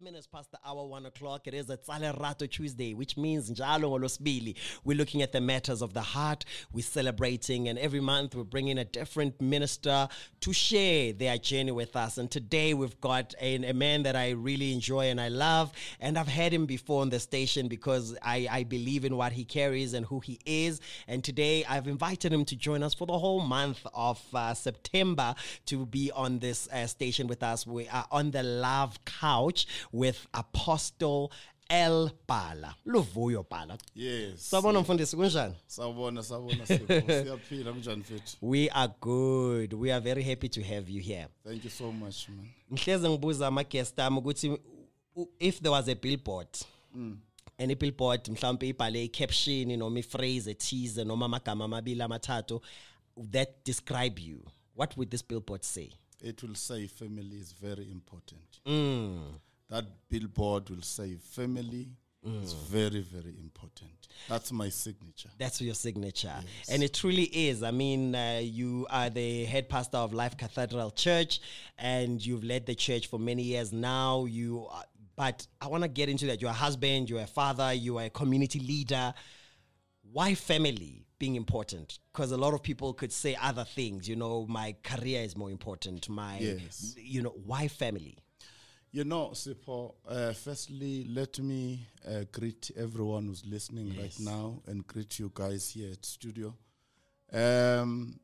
Minutes past the hour one o'clock. It is a Rato Tuesday, which means njalo ngolosibili. We're looking at the matters of the heart. We're celebrating, and every month we're bringing a different minister to share their journey with us. And today we've got a, a man that I really enjoy and I love, and I've had him before on the station because I, I believe in what he carries and who he is. And today I've invited him to join us for the whole month of uh, September to be on this uh, station with us. We are on the Love Couch with Apostle El Bala. Luvuyo Bala. Yes. Sabona mfundisi kunjani? Sawubona Sipho. Siyaphila kunjani mfethu? We are good. We are very happy to have you here. Thank you so much man. Ngihleze ngibuza ama guest ami ukuthi if there was a billboard and i-billboard mhlawumbe ibhale i-caption noma i-phrase ethize noma amagama amabili amathathu that describe you what would this billboard say It will say family is very important. Mm. That billboard will say family It's very very important. That's my signature. That's your signature. And it truly is. I mean, uh, you are the head pastor of Life Cathedral Church and you've led the church for many years now. You are, but I want to get into that. You're a husband, you're a father, you are a community leader. Why family being important? Because a lot of people could say other things. You know, my career is more important. My, Yes. you know, why family? You know, Sipho, uh, firstly, let me uh, greet everyone who's listening Yes. right now and greet you guys here at studio. Um,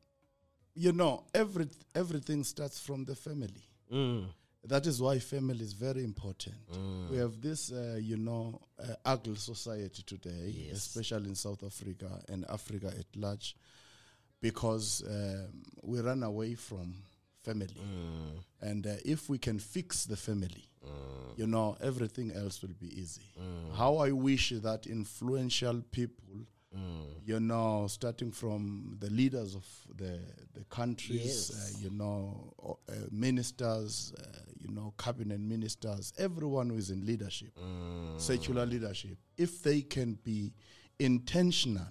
you know, every, everything starts from the family. Mm. That is why family is very important. We have this, uh, you know, uh, ugly society today, Yes. especially in South Africa and Africa at large, because um, we run away from family. And uh, if we can fix the family, you know, everything else will be easy. How I wish that influential people, you know, starting from the leaders of the, the countries, Yes. uh, you know, uh, ministers, uh, you know, cabinet ministers, everyone who is in leadership, secular leadership, if they can be intentional,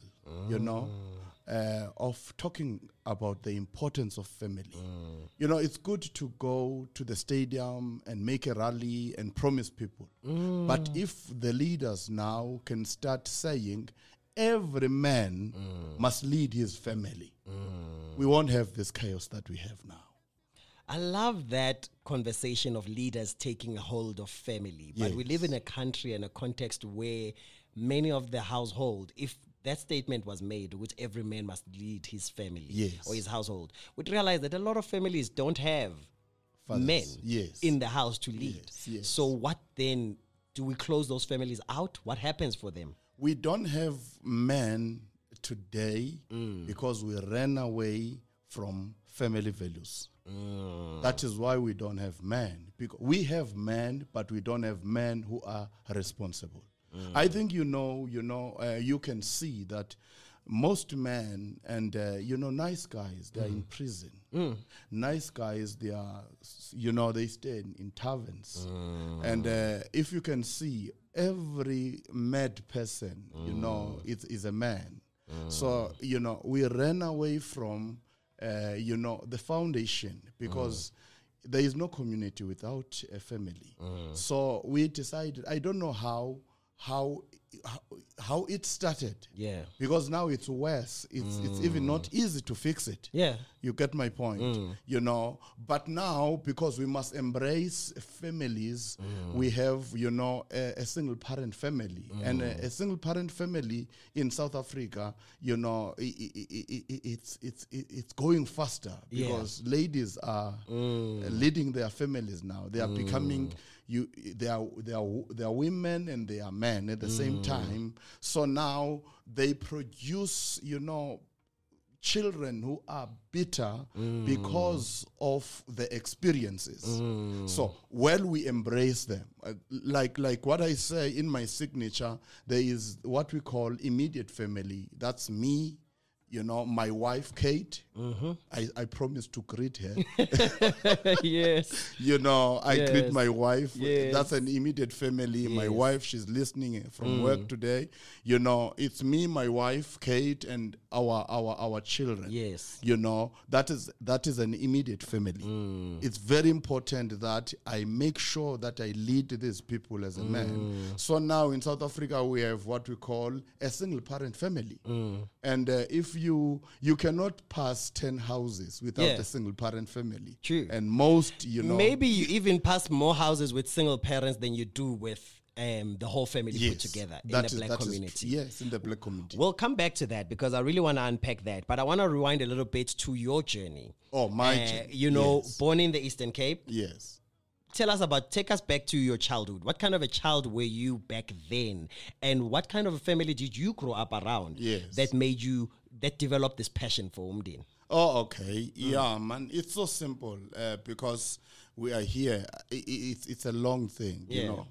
you know, uh, of talking about the importance of family. You know, it's good to go to the stadium and make a rally and promise people. But if the leaders now can start saying, every man must lead his family, we won't have this chaos that we have now. I love that conversation of leaders taking hold of family. But we live in a country and a context where many of the household, if that statement was made, which every man must lead his family Yes. or his household, we'd realize that a lot of families don't have Fathers, men yes. in the house to lead. Yes. So what then? Do we close those families out? What happens for them? we don't have men today mm. because we ran away from family values. Mm. That is why we don't have men. Because we have men, but we don't have men who are responsible. I think you know, you know, uh, you can see that most men and uh, you know, nice guys, they are in prison. Nice guys, they are, you know, they stay in, in taverns. And uh, if you can see, every mad person, you know, is, is a man. So, you know, we ran away from, uh, you know, the foundation because there is no community without a family. So we decided, I don't know how, how, how, it started. Yeah. Because now it's worse. It's, it's even mm. not easy to fix it. Yeah. You get my point, mm. you know. But now, because we must embrace families, mm. we have, you know, a, a single parent family. And a, a single parent family in South Africa, you know, i i i i it's, it's, it's going faster Yeah. because ladies are uh, leading their families now. They are becoming, you, they are, they, are, they are women and they are men at the same time. So now they produce, you know, children who are bitter because of the experiences. So while we embrace them, uh, like like what I say in my signature, there is what we call immediate family. That's me, you know, my wife Kate. Mm-hmm. I, I promised to greet her. yes. you know, I Yes. greet my wife. Yes. That's an immediate family. My Yes. Mm. wife, she's listening from work today. You know, it's me, my wife, Kate, and our our our children. Yes. You know, that is that is an immediate family. Mm. It's very important that I make sure that I lead these people as a Mm. man. So now in South Africa we have what we call a single parent family. Mm. And uh, if you you you cannot pass 10 houses without Yeah. a single parent family. True. And most, you know, Maybe you even pass more houses with single parents than you do with um, the whole family put together in that the is- black that is- community. yes, in the black community. We'll come back to that because I really want to unpack that. But I want to rewind a little bit to your journey. oh, my Uh, journey. you know, Yes. born in the Eastern Cape. yes. Tell us about, take us back to your childhood. What kind of a child were you back then? And what kind of a family did you grow up around Yes. that made you, that developed this passion for Umdin? Oh, okay. Yeah, man. It's so simple uh, because we are here. I- I- it's, it's a long thing, you know.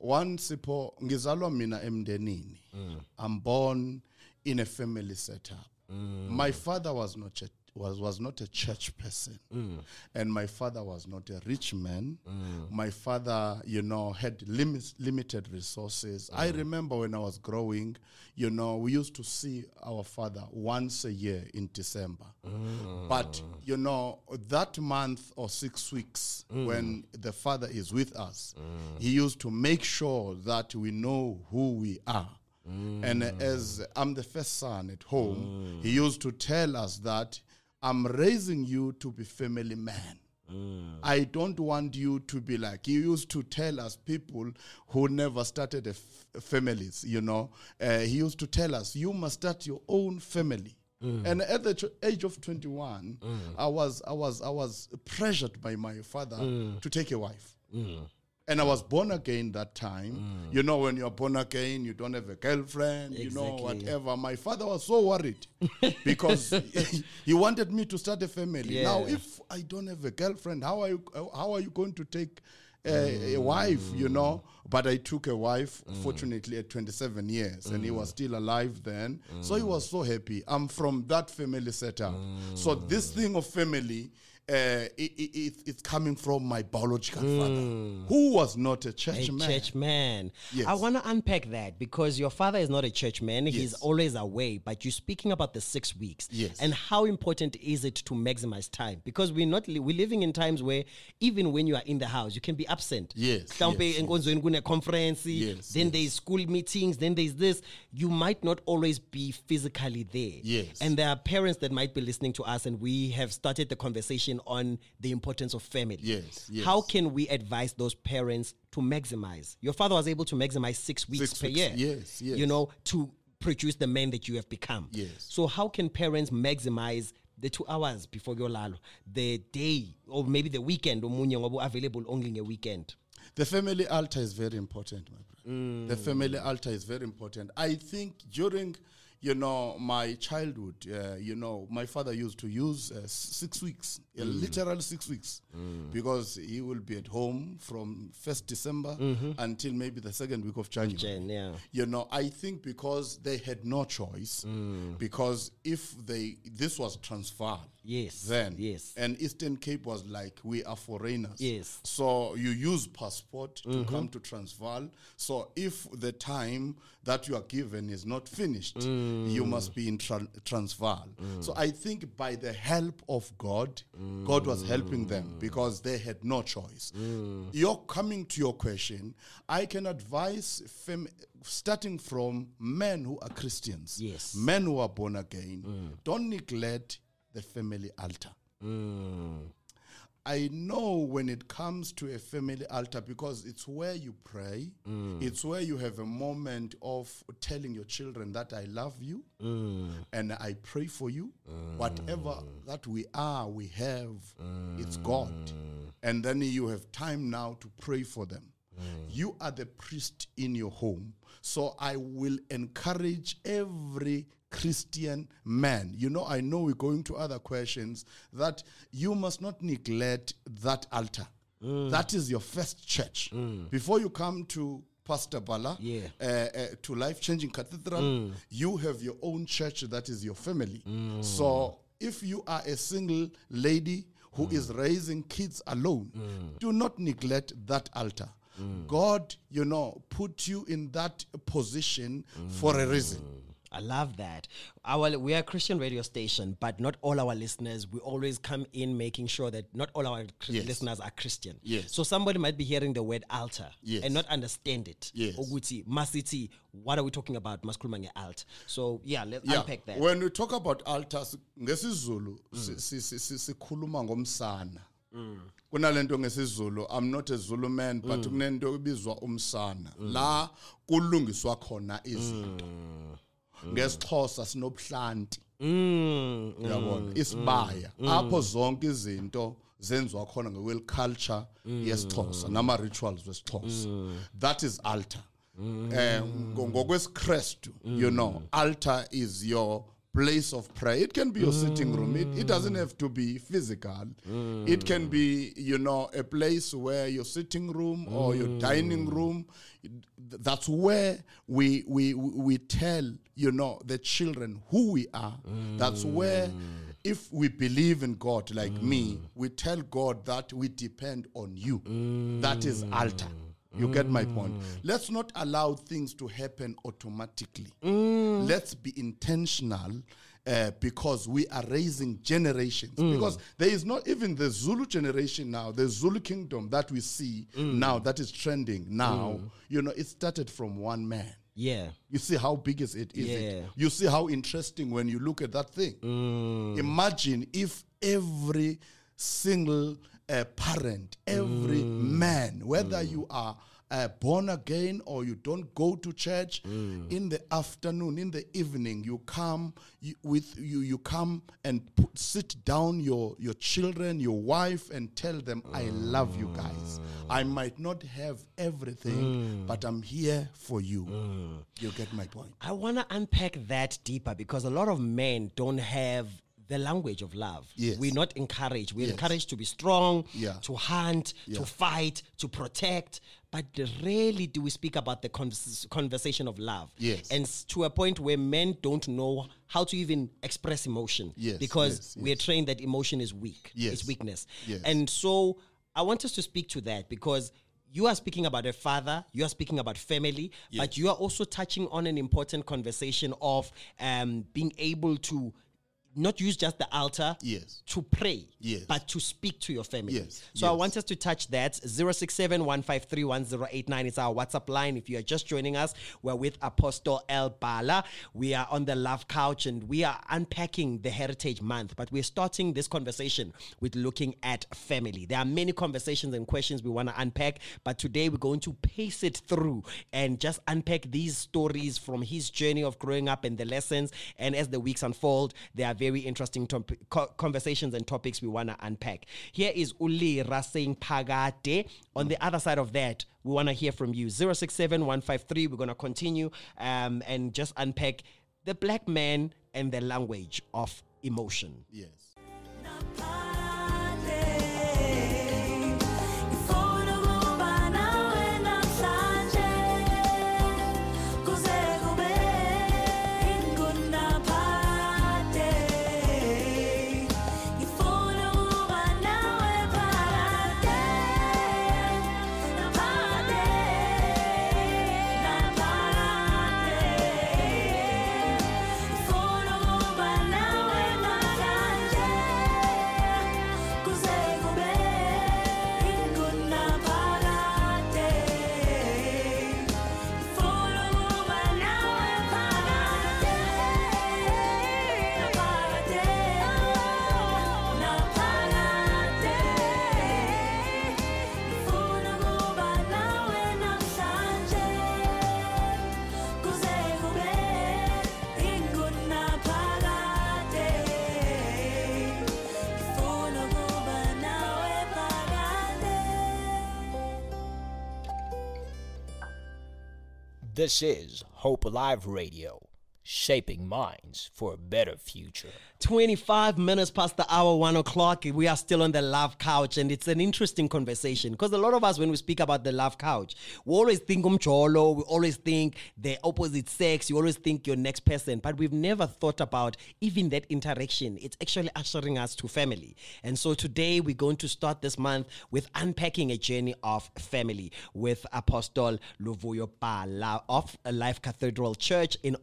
Once ipo ngizalwa mina emndenini. I'm born in a family setup. My father was not a, was was not a church person, mm. and my father was not a rich man. Mm. My father, you know, had limit, limited resources. I mm. remember when I was growing, you know, we used to see our father once a year in December. But you know, that month or six weeks when the father is with us, he used to make sure that we know who we are. And as I'm the first son at home, he used to tell us that I'm raising you to be family man. Mm. I don't want you to be like he used to tell us people who never started f- families. You know, uh, he used to tell us you must start your own family. Mm. And at the age of 21, mm. I was I was I was pressured by my father to take a wife. And I was born again that time. Mm. You know, when you're born again, you don't have a girlfriend, you know, whatever. My father was so worried because he, wanted me to start a family. Now, if I don't have a girlfriend, how are you, how are you going to take a, a mm. wife, you know? But I took a wife, mm. fortunately, at 27 years, and he was still alive then. So he was so happy. I'm from that family setup. So this thing of family, uh, it, it, it, it's coming from my biological father, who was not a church A man. church man. Yes. I want to unpack that because your father is not a church man. He's Yes. always away. But you're speaking about the six weeks. Yes. And how important is it to maximize time? Because we're not li- we're living in times where even when you are in the house, you can be absent. Yes, yes, conference. Yes, Then yes. there's school meetings. Then there's this. You might not always be physically there. Yes. And there are parents that might be listening to us, and we have started the conversation on the importance of family. Yes, yes. How can we advise those parents to maximize? Your father was able to maximize six weeks Six per weeks, year. yes, yes. You know, to produce the man that you have become. Yes. So how can parents maximize the two hours before your lalo, the day, or maybe the weekend, or available only in a weekend? The family altar is very important, my brother. The mm. family altar is very important. I think during, you know, my childhood, uh, you know, my father used to use uh, six weeks, uh, literal six weeks, because he will be at home from first December until maybe the second week of January. Yeah. You know, I think because they had no choice, because if they this was Transvaal, Yes, then yes. and Eastern Cape was like we are foreigners, Yes. So you use passport to mm-hmm. come to Transvaal. So if the time that you are given is not finished, mm. you must be in Tran- Transvaal. Mm. So I think by the help of God, God was helping them mm. because they had no choice. You're coming to your question. I can advise fam- starting from men who are Christians, Yes. men who are born again. Don't neglect the family altar. Mm. I know when it comes to a family altar because it's where you pray, mm. it's where you have a moment of telling your children that I love you mm. and I pray for you. Whatever that we are, we have, it's God. And then you have time now to pray for them. You are the priest in your home. So I will encourage every Christian man. You know, I know we're going to other questions that you must not neglect that altar. Mm. That is your first church. Mm. Before you come to Pastor Bala, Yeah. uh, uh, to Life Changing Cathedral. Mm. You have your own church that is your family. So if you are a single lady who is raising kids alone, do not neglect that altar. God, you know, put you in that position for a reason. I love that. Our we are a Christian radio station, but not all our listeners. We always come in making sure that not all our Yes. listeners are Christian. Yes. So somebody might be hearing the word altar Yes. and not understand it. Yes. Ukuthi masiti, what are we talking about? Maskuluma nge-alt. So yeah, let's Yeah. unpack that. When we talk about altars ngesizulu mm. si- si- si- si- sikhuluma ngomsana. Mm. Kunalento ngesizulu I'm not a Zulu man but mm. kunento ebizwa umsana la kulungiswa khona izinto. Mm. Ngesixhosa sinobhlanti. Mm, Uyabona? Mm, isibaya. Mm, apho zonke izinto zenziwa khona ngokwe culture yesixhosa nama rituals wesixhosa. That is altar. eh ngokwesiKristu you know altar is your place of prayer. It can be your sitting room. It, it doesn't have to be physical. It can be you know a place where your sitting room or your dining room. That's where we we we tell you know the children who we are. That's where if we believe in God like me we tell God that we depend on you. That is altar you get my point. Mm. Let's not allow things to happen automatically. Mm. Let's be intentional uh, because we are raising generations. Mm. Because there is not even the Zulu generation now, the Zulu kingdom that we see now, that is trending now. You know, it started from one man. yeah. You see how big is it? Is Yeah. it? You see how interesting when you look at that thing. Imagine if every single uh, parent, every man, whether you are uh, born again or you don't go to church, in the afternoon, in the evening, you come you, with you. You come and put, sit down your your children, your wife, and tell them, "I love you guys. I might not have everything, but I'm here for you." You get my point. I want to unpack that deeper because a lot of men don't have the language of love. Yes. We're not encouraged. We're Yes. encouraged to be strong, Yeah. to hunt, Yeah. to fight, to protect. But rarely do we speak about the convers- conversation of love. Yes. And to a point where men don't know how to even express emotion. Yes, Because yes, we're trained that emotion is weak. Yes. It's weakness. Yes. And so I want us to speak to that because you are speaking about a father, you are speaking about family, but you are also touching on an important conversation of um, being able to not use just the altar Yes. to pray, Yes. but to speak to your family. Yes, So I yes. want us to touch that. 067 153 1089 is our WhatsApp line. If you are just joining us, we're with Apostle El Bala. We are on the Love Couch and we are unpacking the Heritage Month, but we're starting this conversation with looking at family. There are many conversations and questions we want to unpack, but today we're going to pace it through and just unpack these stories from his journey of growing up and the lessons. And as the weeks unfold, there are very interesting top- co- conversations and topics we want to unpack. Here is Uli saying Pagate. On the other side of that, we want to hear from you. 067 153. We're going to continue um, and just unpack the black man and the language of emotion. Yes. This is Hope Alive Radio, shaping minds for a better future. 25 minutes past the hour, one o'clock. We are still on the love couch, and it's an interesting conversation because a lot of us, when we speak about the love couch, we always think umcholo, we always think the opposite sex, you always think your next person, but we've never thought about even that interaction. It's actually ushering us to family. And so today we're going to start this month with unpacking a journey of family with Apostle Luvuyo Bala of Life Cathedral Church in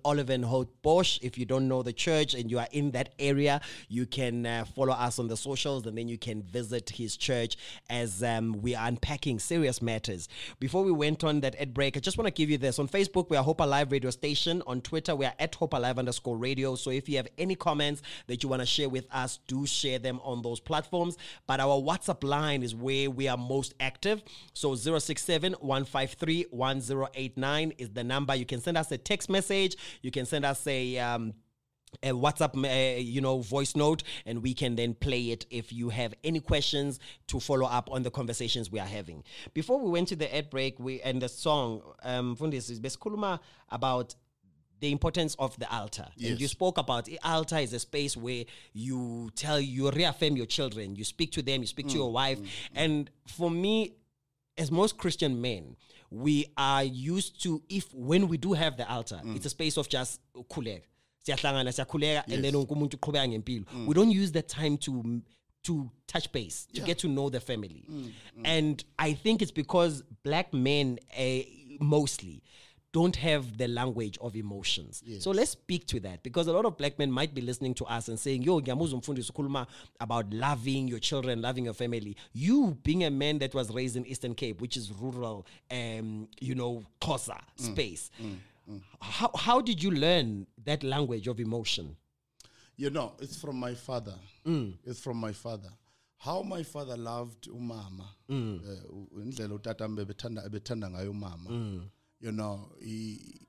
Olivenholt, Bosch. If you don't know the church and you are in that area, you can uh, follow us on the socials and then you can visit his church as um, we are unpacking serious matters. Before we went on that ad break, I just want to give you this. On Facebook, we are Hope Alive Radio Station. On Twitter, we are at Hope Alive underscore radio. So if you have any comments that you want to share with us, do share them on those platforms. But our WhatsApp line is where we are most active. So 067 153 1089 is the number. You can send us a text message. You can send us a. Um, a WhatsApp, uh, you know, voice note, and we can then play it if you have any questions to follow up on the conversations we are having. Before we went to the ad break, we and the song, um, Fundis is Beskuluma about the importance of the altar. And you spoke about the altar is a space where you tell, you reaffirm your children, you speak to them, you speak to your wife. And for me, as most Christian men, we are used to if when we do have the altar, mm. it's a space of just khuleka. Siyahlangana, siyakhuleka, and then wonke umuntu uqhubeka ngempilo. Mm. We don't use the time to to touch base, to get to know the family. Mm, and I think it's because black men uh, mostly don't have the language of emotions. So let's speak to that because a lot of black men might be listening to us and saying, Yo, ukhuluma about loving your children, loving your family. You being a man that was raised in Eastern Cape, which is rural, um, you know, Xhosa mm. space. Mm. Mm. How, how did you learn that language of emotion? You know, it's from my father. It's from my father. How my father loved umama. eh, u- indlela utata wami ebethanda ebethanda ngayo umama. You know, he,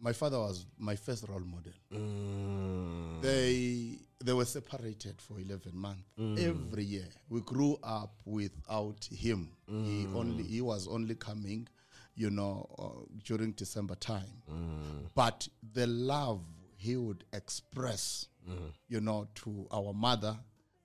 my father was my first role model. Mm. They they were separated for 11 months mm. every year. We grew up without him. He mm. only he was only coming, you know, uh, during December time. But the love he would express, you know, to our mother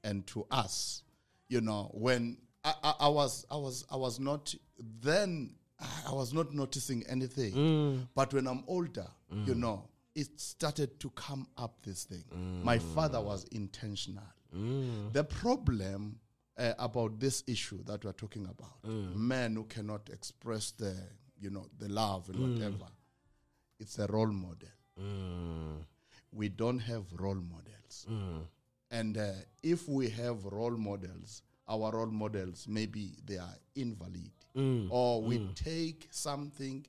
and to us, you know, when I, I, I was I was I was not then I was not noticing anything. Mm. But when I'm older, you mm. know, it started to come up this thing. My mm. father was intentional. The problem uh, about this issue that we're talking about, men who cannot express the, you know, the love and whatever, it's a role model. We don't have role models. And uh, if we have role models, our role models maybe they are invalid, Mm. or we mm. take something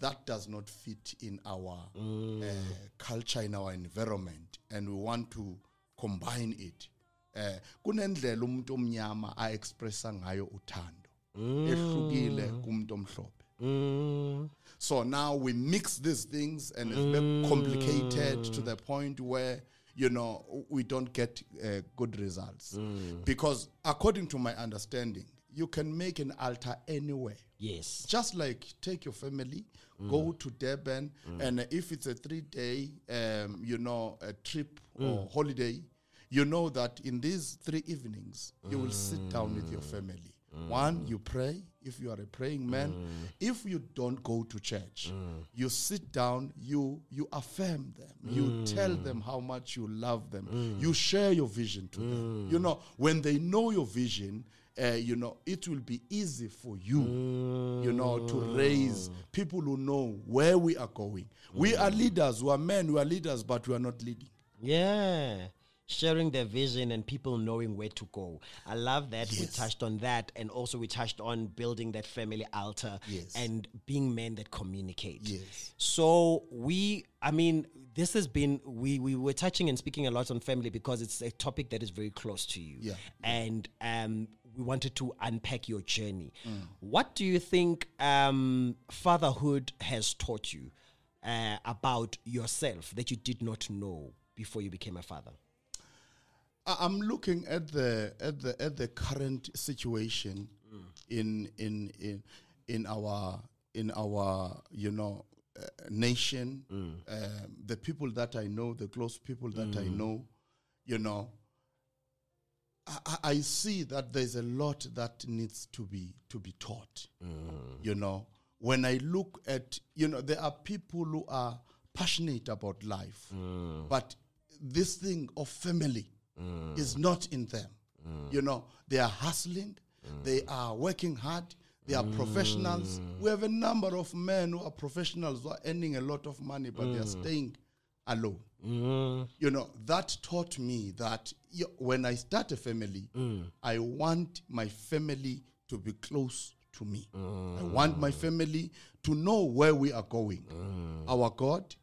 that does not fit in our mm. uh, culture, in our environment, and we want to combine it. Eh kunendlela umuntu omnyama a expressa ngayo uthando. Ehlukile kumuntu omhlophe. So now we mix these things and it's very complicated to the point where you know we don't get uh, good results. Because according to my understanding you can make an altar anywhere. Yes. just like take your family go mm. to durban mm. and if it's a three day um, you know a trip mm. or holiday you know that in these three evenings you will sit down with your family. One you pray if you are a praying man. If you don't go to church you sit down you you affirm them. You tell them how much you love them. You share your vision to them. You know when they know your vision uh, you know, it will be easy for you, you know, to raise people who know where we are going. We are leaders, we are men, we are leaders, but we are not leading. Yeah. Sharing their vision and people knowing where to go. I love that we touched on that. And also, we touched on building that family altar Yes. and being men that communicate. Yes. So, we, I mean, this has been, we, we were touching and speaking a lot on family because it's a topic that is very close to you. Yeah. And um, we wanted to unpack your journey. Mm. What do you think um, fatherhood has taught you uh, about yourself that you did not know before you became a father? I'm looking at the at the at the current situation in in in in our in our you know uh, nation, um, the people that I know, the close people that I know, you know, I, I- see that there's a lot that needs to be to be taught. Mm. You know, when I look at, you know, there are people who are passionate about life, mm. but this thing of family mm. is not in them. You know, they are hustling, they are working hard, they are professionals. We have a number of men who are professionals who are earning a lot of money, but they are staying alone. Mm. You know, that taught me that when I start a family, mm. I want my family to be close to me. I mm. want my family to know where we are going. Our God,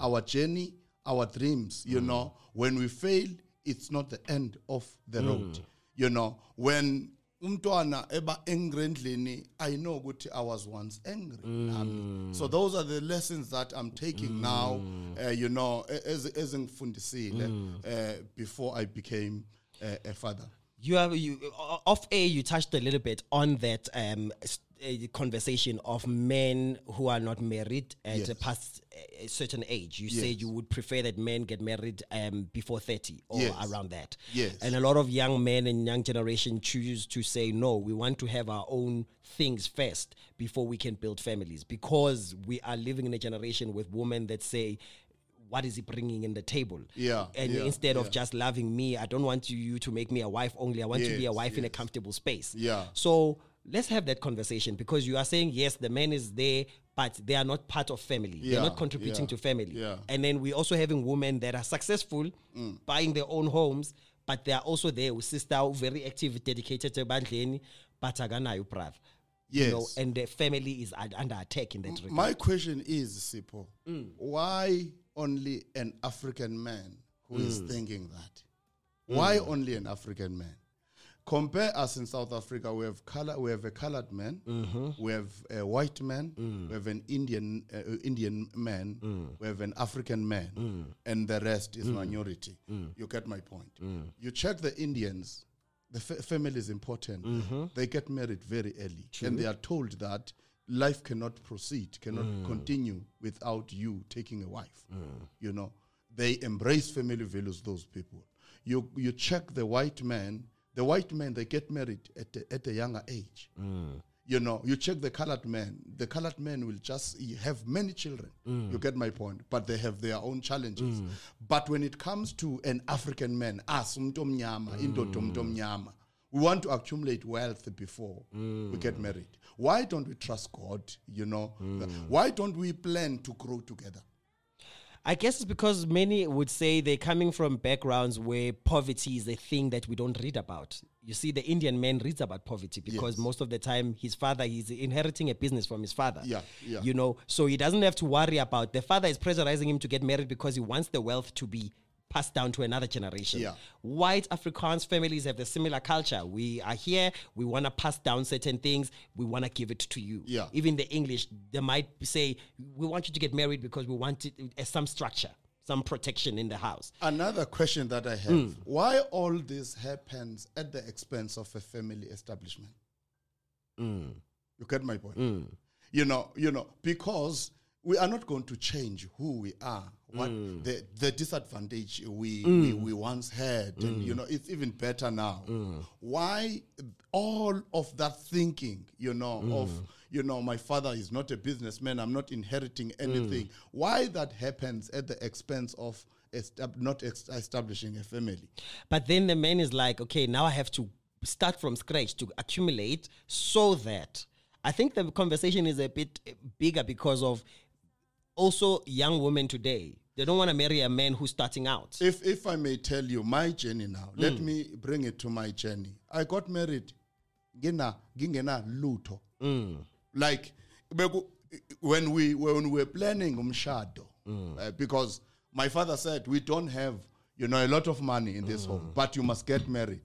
our journey, our dreams. You know, when we fail, it's not the end of the road. You know, when umntwana eba angry endlini i know ukuthi i was once angry nami. so those are the lessons that i'm taking now uh, you know ez ezingifundisile uh, before i became uh, a father You have you off air. You touched a little bit on that um, uh, conversation of men who are not married at Yes. a past a certain age. You Yes. said you would prefer that men get married um, before thirty or Yes. around that. Yes. And a lot of young men and young generation choose to say no. We want to have our own things first before we can build families because we are living in a generation with women that say. What is he bringing in the table? Yeah, and yeah, instead of just loving me, I don't want you, you to make me a wife only. I want to be a Yes, wife in a comfortable space. Yeah. So let's have that conversation because you are saying yes, the man is there, but they are not part of family. They're not contributing yeah, to family. yeah. And then we're also having women that are successful, Mm. buying their own homes, but they are also there with sister very active, dedicated to Bandleni, but aganayo brav. You know, Yes. and the family is ad- under attack in that regard. my question is sipho mm. why only an african man who is mm. thinking that mm. why only an african man compare us in south africa we have color we have a colored man mm-hmm. we have a white man mm. we have an indian uh, indian man mm. we have an african man mm. and the rest is minority. You get my point. You check the indians the fa- family is important. Mm-hmm. They get married very early and they are told that life cannot proceed cannot continue without you taking a wife. You know they embrace family values those people. You you check the white man the white men they get married at a, at a younger age. Mm. You know you check the colored men. the colored men will just have many children. Mm. You get my point. But they have their own challenges. Mm. But when it comes to an african man ah, us umuntu omnyama indoda umuntu omnyama we want to accumulate wealth before we get married. Why don't we trust god you know? Why don't we plan to grow together I guess it's because many would say they're coming from backgrounds where poverty is a thing that we don't read about. You see, the Indian man reads about poverty because Yes. most of the time his father, he's inheriting a business from his father. Yeah, yeah. You know, so he doesn't have to worry about the father is pressurizing him to get married because he wants the wealth to be passed down to another generation. Yeah. White Afrikaans families have the similar culture. We are here, we want to pass down certain things, we want to give it to you. Yeah. Even the English, they might say, we want you to get married because we want it as some structure, some protection in the house. Another question that I have mm. why all this happens at the expense of a family establishment? Mm. You get my point? Mm. You know, you know, because we are not going to change who we are, what mm. the, the disadvantage we, mm. we we once had, and mm. you know, it's even better now. Why all of that thinking, you know, of you know, my father is not a businessman, I'm not inheriting anything. Why that happens at the expense of estab- not ex- establishing a family? But then the man is like, okay, now I have to start from scratch to accumulate so that I think the conversation is a bit bigger because of also young women today. They don't want to marry a man who's starting out. If if I may tell you my journey now, let mm. me bring it to my journey. I got married, gina gingena luto. Mm. Like when we when we were planning umshado, uh, because my father said we don't have you know a lot of money in this home, but you must get married.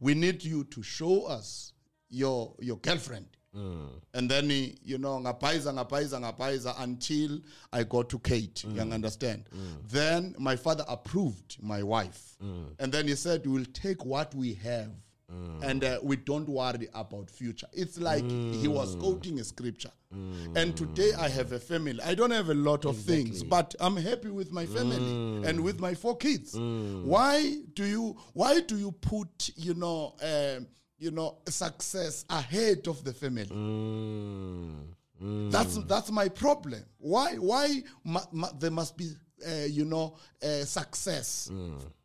We need you to show us your your girlfriend. Mm. And then he, you know, ngapaiza, ngapaiza, ngapaiza until I got to Kate. Mm. You understand? Mm. Then my father approved my wife. And then he said, We'll take what we have and uh, we don't worry about future. It's like he was quoting a scripture. And today I have a family. I don't have a lot of things, but I'm happy with my family and with my four kids. Why do you why do you put you know um, you know success ahead of the family? That's that's my problem. Why why ma- ma- there must be uh, you know uh, success.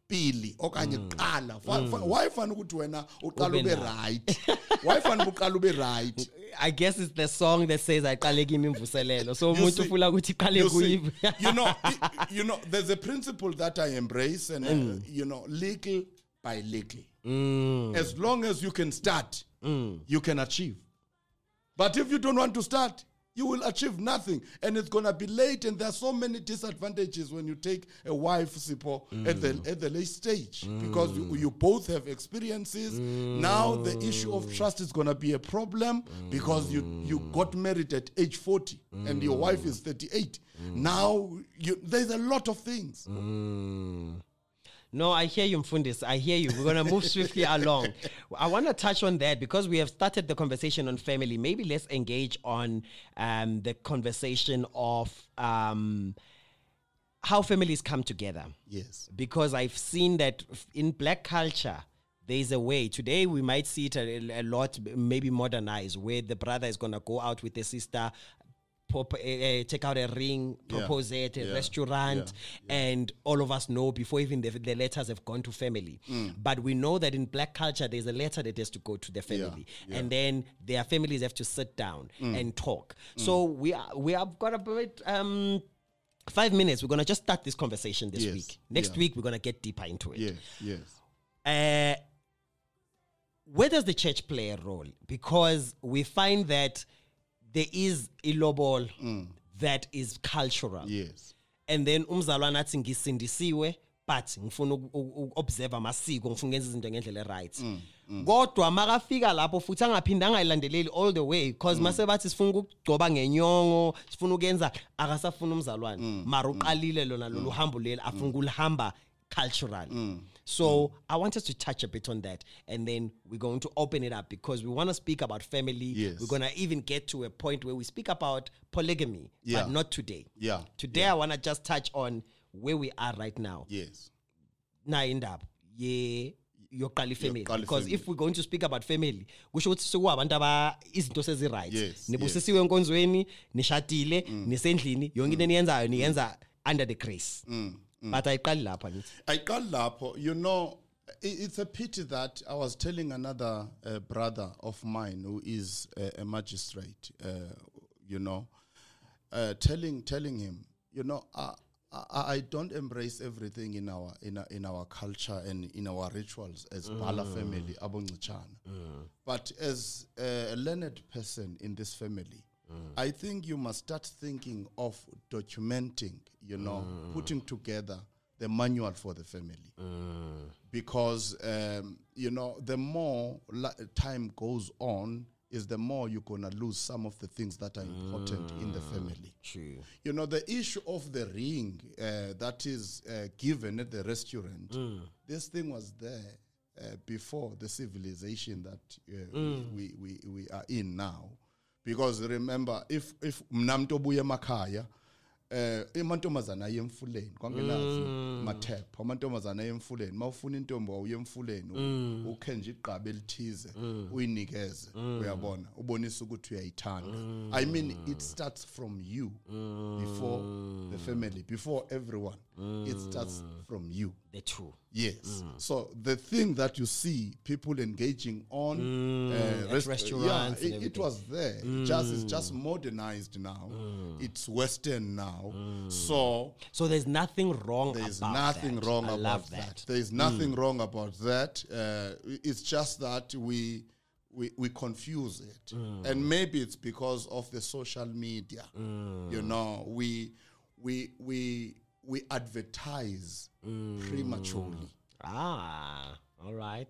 pili okanye qala Fa- fa- why fana ukuthi wena uqala Ube right? Why fana uqala ube right? I guess it's the song that says ayiqale kimi imvuselelo. So You umuntu ufuna ukuthi iqale you you know you know there's a principle that I embrace and uh, Mm. you know little by little Mm. as long as you can start mm. you can achieve. But if you don't want to start you will achieve nothing. And it's going to be late and there are so many disadvantages when you take a wife Sipho, at the mm. at the late stage. Mm. Because you, you both have experiences. Now the issue of trust is going to be a problem because you you got married at age 40 and your wife is 38 now you, there's a lot of things No, I hear you, Mfundis. I hear you. We're going to move swiftly along. I want to touch on that because we have started the conversation on family. Maybe let's engage on um, the conversation of um, how families come together. yes Because I've seen that in black culture, there is a way. Today, we might see it a, a lot, maybe modernized, where the brother is going to go out with the sister. Pop, uh, take out a ring, propose at a yeah, restaurant, and all of us know before even the, the letters have gone to family. Mm. But we know that in black culture, there's a letter that has to go to the family, and then their families have to sit down Mm. and talk. So we are, we have got about um, five minutes. We're gonna just start this conversation this Yes, week. Next yeah. week, we're gonna get deeper into it. yes yes Uh, where does the church play a role? Because we find that there is ilobol that is cultural. yes. And then umzalwane athi ngisindisiwe but ngifuna uku- uku- uku-observe amasiko ngifuna ukwenza izinto ngendlela e-right. Kodwa makafika lapho futhi angaphinde angayilandeleli all the way because mase bathi sifuna ukugcoba ngenyongo sifuna ukuyenza akasafuna umzalwane. Mara uqalile lona lolu hambo leli afuna ukulihamba culturally so i want us to touch a bit on that and then we're going to open it up because we want to speak about family. Yes. we're going to even get to a point where we speak about polygamy Yeah. but not today. Yeah. Today I want to just touch on where we are right now. yes. Now Na indaba. Ye yoqala ifamily Yokuqala because if we're going to speak about family kusho ukuthi sekuwabantu aba izinto sezi right Yes, nibusisiwe enkonzweni nishadile mm. nisendlini yonke into mm. eniyenzayo niyenza under the grace mm. But ayiqali lapha nithi ayiqali lapho you know it's a pity that i was telling another uh, brother of mine who is a, a magistrate uh, you know uh, telling telling him you know I, I, I don't embrace everything in our in our, in our culture and in our rituals as Bala family abongichana but as a learned person in this family I think you must start thinking of documenting, you know, putting together the manual for the family. Because, um, you know, the more la- time goes on, is the more you're going to lose some of the things that are important in the family. True. You know, the issue of the ring uh, that is uh, given at the restaurant, this thing was there uh, before the civilization that uh, we, we, we are in now. Because remember, if if mnamntu obuya emakhaya eh amantombazana aye emfuleni kwangenazi mathep amantombazana aye emfuleni mawufuna intombi awuye emfuleni u- ukhe nje igqaba elithize uyinikeze. Uyabona? Ubonisa ukuthi uyayithanda. I mean it starts from you before the family before everyone. It starts from you. The two. Yes. So the thing that you see people engaging on uh, rest- restaurants yeah, it, it was there. Just it's just modernized now. It's Western now. So So there's nothing wrong there's about nothing that. wrong I about that. that. Mm. There's nothing wrong about that. Uh, it's just that we. We, we confuse it Mm. and maybe it's because of the social media Mm. you know we we we we advertise Mm. prematurely Ah, all right.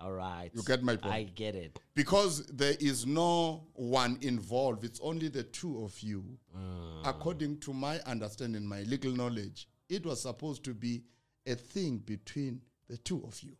All right. You get my point? I get it. because there is no one involved it's only the two of you according to my understanding my legal knowledge it was supposed to be a thing between the two of you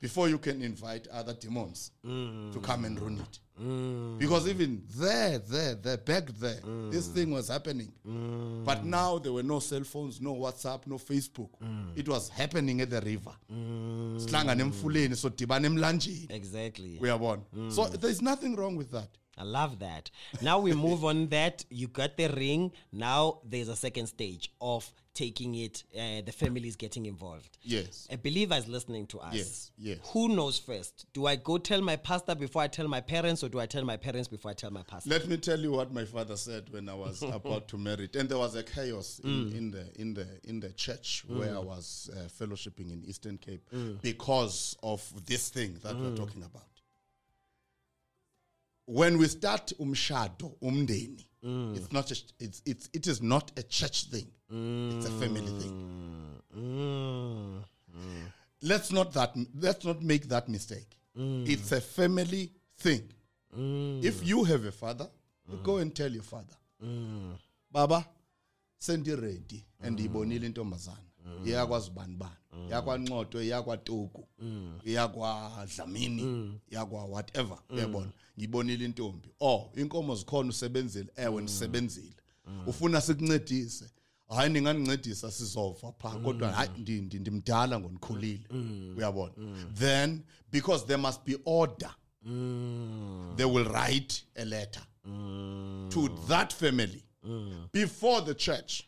before you can invite other demons to come and ruin it. Mm. Because even there, there, there, back there, this thing was happening. Mm. But now there were no cell phones, no WhatsApp, no Facebook. Mm. It was happening at the river. Sihlangane emfuleni, sodibana emlanjeni. Exactly. Uyabona? So there's nothing wrong with that. I love that. Now we move on that. You got the ring. Now there's a second stage of taking it. Uh, the family is getting involved. Yes. A believer is listening to us. Yes, yes. Who knows first? Do I go tell my pastor before I tell my parents, or do I tell my parents before I tell my pastor? Let me tell you what my father said when I was about to marry, and there was a chaos in, in the in the in the church where I was uh, fellowshipping in Eastern Cape because of this thing that we're talking about. When we start umshado, umdeni, mm. it's not a, it's it's it is not a church thing. It's a family thing. Mm. Let's not that let's not make that mistake. Mm. It's a family thing. Mm. If you have a father, you go and tell your father, Baba, send you ready and ibonile intombazana. iyakwaZibani bani? Iyakwanqoto iyakwatuku iyakwadlamini iyakwa whatever uyabona? Ngibonile intombi. Oh inkomo zikhona usebenzile? Ewe ndisebenzile. Ufuna sikuncedise? Hayi ningandincedisa sizova pha kodwa hayi ndi- ndi- ndimdala ngonikhulile. Uyabona? Then because there must be order they will write a letter to that family before the church.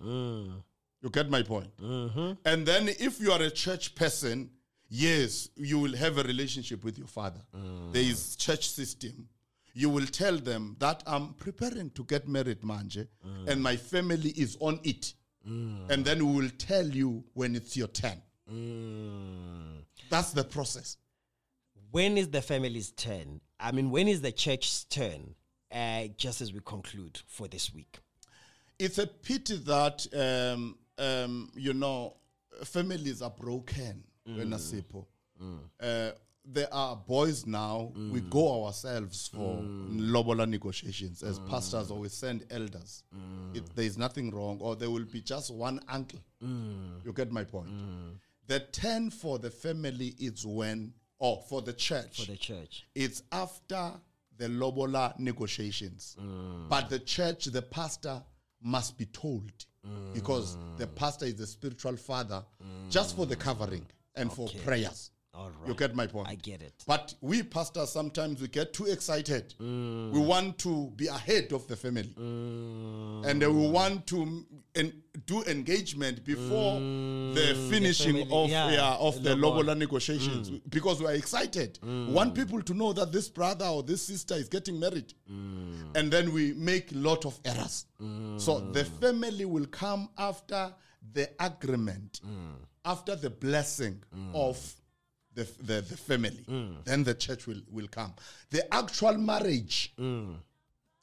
You get my point. point and then if you are a church person yes you will have a relationship with your father. Mm. There is church system. You will tell them that i'm preparing to get married manje mm. and my family is on it. Mm. And then we will tell you when it's your turn. That's the process. When is the family's turn? I mean, when is the church's turn? Uh, just as we conclude for this week. it's a pity that um, um, you know families are broken mm. when Asipo. Mm. Uh, there are boys now. We mm. go ourselves for lobola negotiations as pastors, or we send elders. If there is nothing wrong, or there will be just one uncle. You get my point. The ten for the family is when, or for the church, For the church. it's after the lobola negotiations. But the church, the pastor must be told because the pastor is the spiritual father just for the covering and for prayers. All right. You get my point? I get it. But we pastors sometimes we get too excited. Mm. We want to be ahead of the family, mm. and uh, we want to en- do engagement before mm. the finishing family, of yeah, yeah, of the lobola. negotiations because we are excited. We want people to know that this brother or this sister is getting married, and then we make a lot of errors. So the family will come after the agreement, after the blessing of the, the, the family. Mm. Then the church will, will come. The actual marriage mm.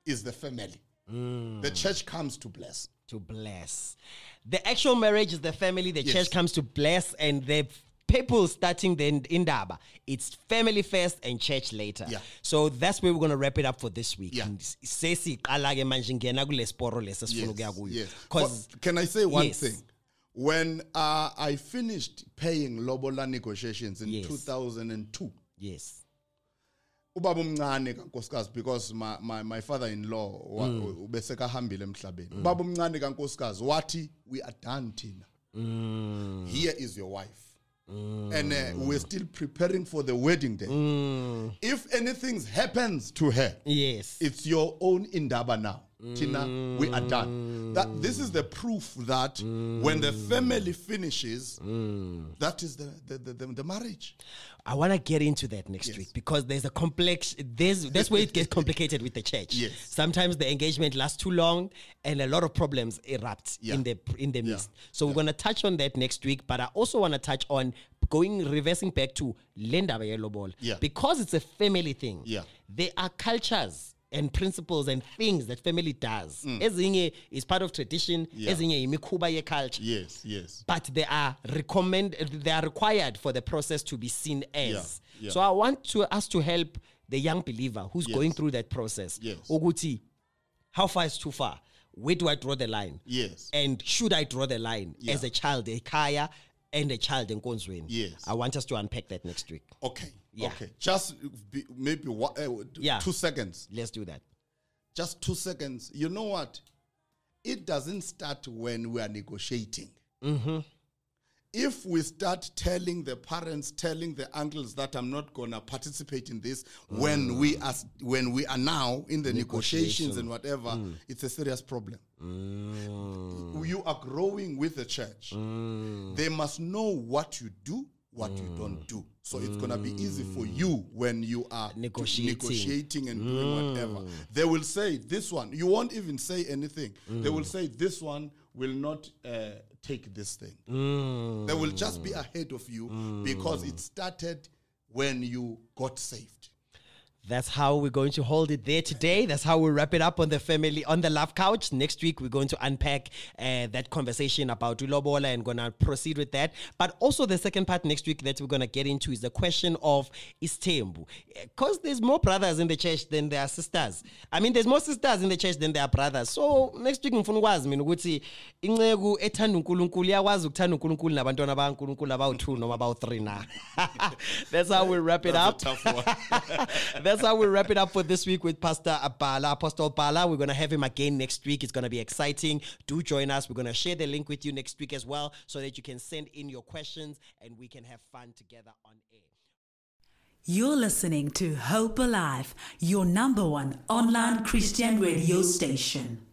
is the family. Mm. The church comes to bless. To bless. The actual marriage is the family, the Yes. church comes to bless, and the people starting the indaba. It's family first and church later. Yeah. So that's where we're going to wrap it up for this week. Yeah. Sesiqala ke manje ngena kule sporo lesi esifuna ukuya kuyo. yes. can I say one Yes. thing? When uh, I finished paying Lobola negotiations in Yes. 2002, yes. ubaba umncane kankosikazi because my, my, my father-in-law wa- mm. ubesekahambile emhlabeni. Mm. Ubaba umncane kankosikazi wathi we are done thina mm. here is your wife. And uh, we're still preparing for the wedding day. If anything happens to her Yes. it's your own indaba now tina we are done that this is the proof that when the family finishes that is the, the, the, the, the marriage I want to get into that next Yes. week because there's a complex. There's that's where it gets complicated with the church. Yes. Sometimes the engagement lasts too long, and a lot of problems erupt Yeah. in the in the Yeah. midst. So we're gonna touch on that next week. But I also want to touch on going reversing back to Lenda Ball Yeah. because it's a family thing. Yeah. There are cultures and principles and things that family does. Mm. Ezinye is part of tradition. Yeah. Ezinye imikhuba ye culture yes yes but they are recommend they are required for the process to be seen as. Yeah, yeah. So I want to us to help the young believer who's Yes. going through that process. Yes. Ukuthi, how far is too far? Where do I draw the line? Yes. And should I draw the line Yeah. as a child, a kaya, and a child in Konzweni. Yes. I want us to unpack that next week. Okay. Yeah. Okay. Just be, maybe one, uh, Yeah. two seconds. Let's do that. Just two seconds. You know what? It doesn't start when we are negotiating. Mm-hmm. If we start telling the parents, telling the uncles that I'm not gonna participate in this when mm. we are when we are now in the negotiations and whatever, mm. it's a serious problem. Mm. You are growing with the church. They must know what you do, what you don't do. So it's gonna be easy for you when you are Negotiating. negotiating and doing whatever. They will say this one. You won't even say anything. They will say this one will not uh, take this thing. Mm. They will just be ahead of you because it started when you got saved. That's how we're going to hold it there today. That's how we wrap it up on the family on the love couch. Next week we're going to unpack uh, that conversation about Ulobola and gonna proceed with that. But also the second part next week that we're gonna get into is the question of istembu, because there's more brothers in the church than there are sisters. I mean, there's more sisters in the church than there are brothers. So next week ngifuna ukwazi mina ukuthi inceku ethanda uNkulunkulu iyakwazi ukuthanda uNkulunkulu nabantwana bakaNkulunkulu abawu2 noma abawu3 na. That's how we wrap it That's up. that's how we wrap it up for this week with Pastor Abala, Apostle Bala. We're going to have him again next week. It's going to be exciting. Do join us. We're going to share the link with you next week as well so that you can send in your questions and we can have fun together on air. You're listening to Hope Alive, your number one online Christian radio station.